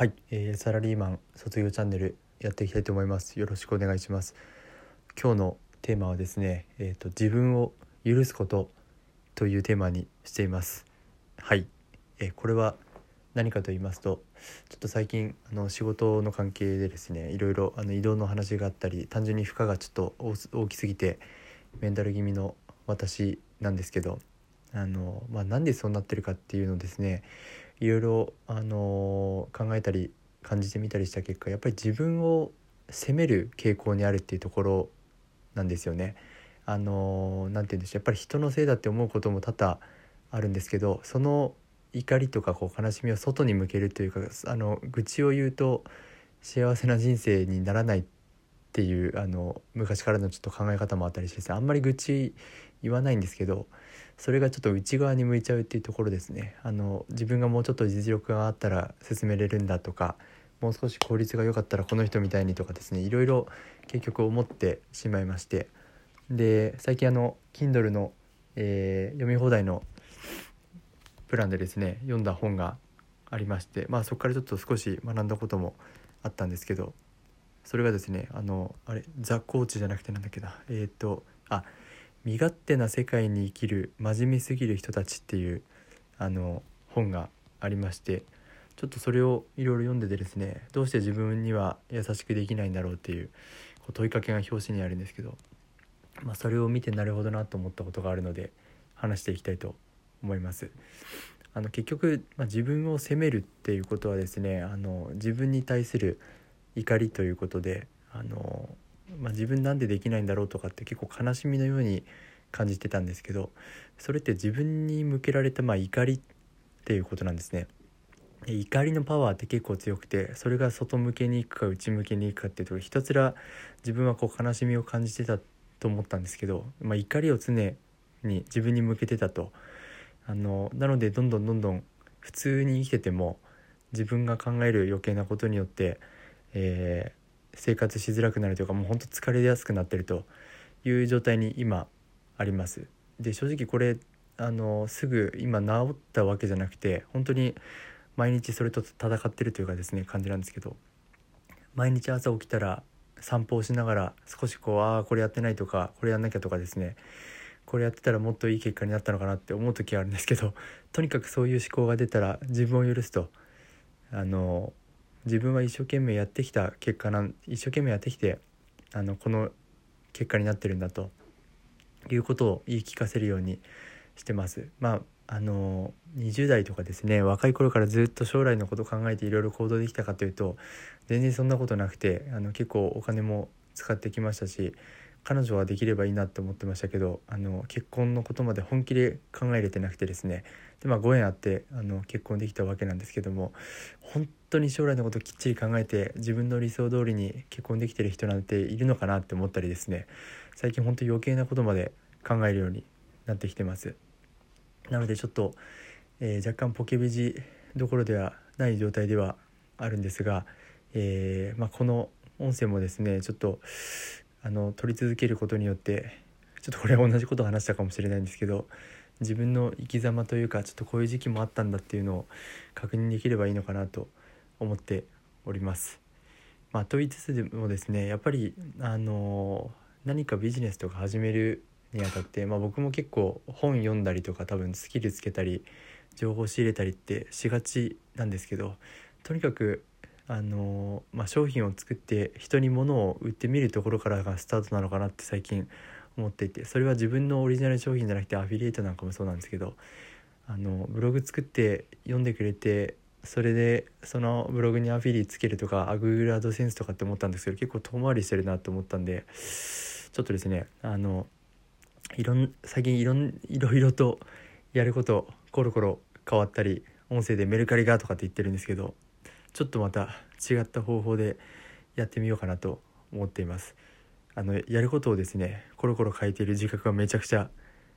はい、えーサラリーマン卒業チャンネルやっていきたいと思います。よろしくお願いします。今日のテーマはですね、えっ、と自分を許すことというテーマにしています。はい、えーこれは何かと言いますと、ちょっと最近あの仕事の関係でですね、いろいろあの移動の話があったり、単純に負荷がちょっと大きすぎてメンタル気味の私なんですけど、あのまあなんでそうなってるかっていうのをですね。いろいろ、あの考えたり感じてみたりした結果やっぱり自分を責める傾向にあるっていうところなんですよね。あのなんて言うんでしょうやっぱり人のせいだって思うことも多々あるんですけどその怒りとかこう悲しみを外に向けるというかあの愚痴を言うと幸せな人生にならないっていうあの昔からのちょっと考え方もあったりしてですねあんまり愚痴言わないんですけどそれがちょっと内側に向いちゃうっていうところですね。あの自分がもうちょっと実力があったら進めれるんだとかもう少し効率が良かったらこの人みたいにとかですねいろいろ結局思ってしまいまして。で最近あの Kindle の、えー読み放題のプランでですね読んだ本がありましてまあそこからちょっと少し学んだこともあったんですけどそれがですねあのあれザ・コーチじゃなくてなんだっけなえっ、とあ身勝手な世界に生きる真面目すぎる人たちっていうあの本がありましてちょっとそれをいろいろ読んでてですねどうして自分には優しくできないんだろうっていうこう問いかけが表紙にあるんですけど、まあ、それを見てなるほどなと思ったことがあるので話していきたいと思います。あの結局、まあ、自分を責めるっていうことはですねあの自分に対する怒りということであのまあ、自分なんでできないんだろうとかって結構悲しみのように感じてたんですけどそれって自分に向けられたまあ怒りっていうことなんですね。怒りのパワーって結構強くてそれが外向けに行くか内向けに行くかっていうところひたすら自分はこう悲しみを感じてたと思ったんですけど、まあ、怒りを常に自分に向けてたとあのなのでどんどんどんどん普通に生きてても自分が考える余計なことによって、えー生活しづらくなるというかもうほんと疲れやすくなってるという状態に今あります。で正直これあのすぐ今治ったわけじゃなくて本当に毎日それと戦ってるというかですね感じなんですけど毎日朝起きたら散歩をしながら少しこうああこれやってないとかこれやんなきゃとかですねこれやってたらもっといい結果になったのかなって思う時があるんですけどとにかくそういう思考が出たら自分を許すとあの自分は一生懸命やってきた結果なん一生懸命やってきてあのこの結果になってるんだということを言い聞かせるようにしてます。まああの20代とかですね若い頃からずっと将来のこと考えていろいろ行動できたかというと全然そんなことなくてあの結構お金も使ってきましたし彼女はできればいいなって思ってましたけどあの結婚のことまで本気で考えれてなくてですねで、まあ、ご縁あってあの結婚できたわけなんですけども本当に将来のことをきっちり考えて自分の理想通りに結婚できてる人なんているのかなって思ったりですね最近本当余計なことまで考えるようになってきてます。なのでちょっと、えー若干ポケベジどころではない状態ではあるんですが、えーまあ、この音声もですねちょっとあの取り続けることによってちょっとこれは同じことを話したかもしれないんですけど自分の生き様というかちょっとこういう時期もあったんだっていうのを確認できればいいのかなと思っております。まあ、と言いつつでもですねやっぱりあの何かビジネスとか始めるにあたって、まあ、僕も結構本読んだりとか多分スキルつけたり情報仕入れたりってしがちなんですけどとにかくあの、まあ、商品を作って人に物を売ってみるところからがスタートなのかなって最近思っていてそれは自分のオリジナル商品じゃなくてアフィリエイトなんかもそうなんですけどあのブログ作って読んでくれてそれでそのブログにアフィリつけるとかあ Google アドセンスとかって思ったんですけど結構遠回りしてるなと思ったんでちょっとですねあのいろん最近いろんいろいろとやることコロコロ変わったり音声でメルカリがとかって言ってるんですけどちょっとまた違った方法でやってみようかなと思っています。あのやることをですねコロコロ変えている自覚がめちゃくちゃ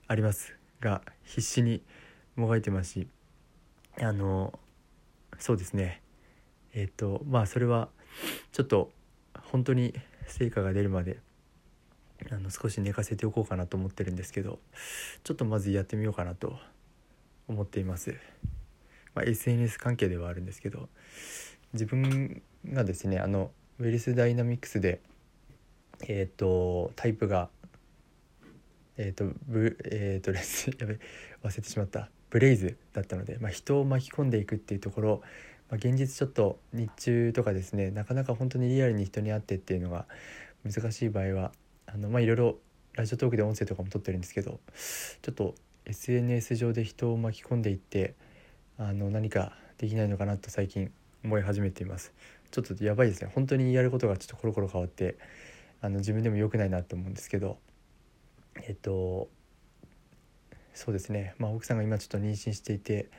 ありますが必死にもがいてますしあのそうですね。えっ、とまあそれはちょっと本当に成果が出るまであの少し寝かせておこうかなと思ってるんですけどちょっとまずやってみようかなと思っています、まあ、SNS 関係ではあるんですけど自分がですねあのウェルスダイナミクスでえっ、ー、とタイプがえっ、ー、とブえっ、ー、とですやべ忘れてしまった。ブレイズだったので、まあ、人を巻き込んでいくっていうところ、まあ、現実ちょっと日中とかですねなかなか本当にリアルに人に会ってっていうのが難しい場合はあのまあいろいろラジオトークで音声とかも撮ってるんですけどちょっと SNS 上で人を巻き込んでいってあの何かできないのかなと最近思い始めています。ちょっとやばいですね。本当にやることがちょっとコロコロ変わってあの自分でも良くないなと思うんですけど。えっとそうですね。まあ奥さんが今ちょっと妊娠していて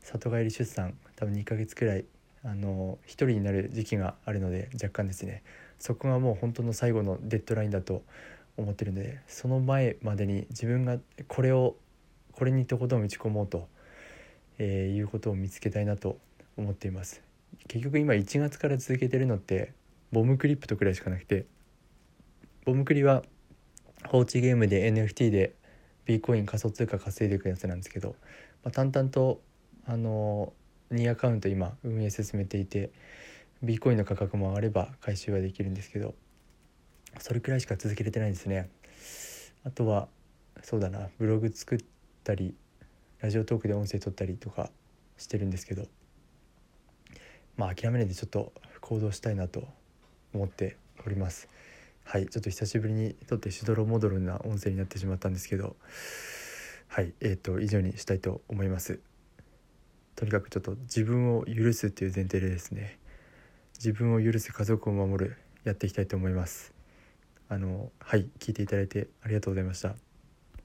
里帰り出産多分2ヶ月くらいあの1人になる時期があるので若干ですね。そこがもう本当の最後のデッドラインだと思ってるのでその前までに自分がこれをこれにとことん打ち込もうと、えー、いうことを見つけたいなと思っています。結局今1月から続けてるのってボムクリップとくらいしかなくてボムクリは放置ゲームで NFT で B コイン仮想通貨稼いでいくやつなんですけど、まあ、淡々とあの2アカウント今運営進めていて B コインの価格も上がれば回収はできるんですけどそれくらいしか続けれてないんですね。あとはそうだなブログ作ったりラジオトークで音声撮ったりとかしてるんですけどまあ諦めないでちょっと行動したいなと思っております。はいちょっと久しぶりに撮ってしどろもどろな音声になってしまったんですけどはいえーと以上にしたいと思います。とにかくちょっと自分を許すっていう前提でですね自分を許す家族を守るやっていきたいと思います。あのはい聞いていただいてありがとうございました。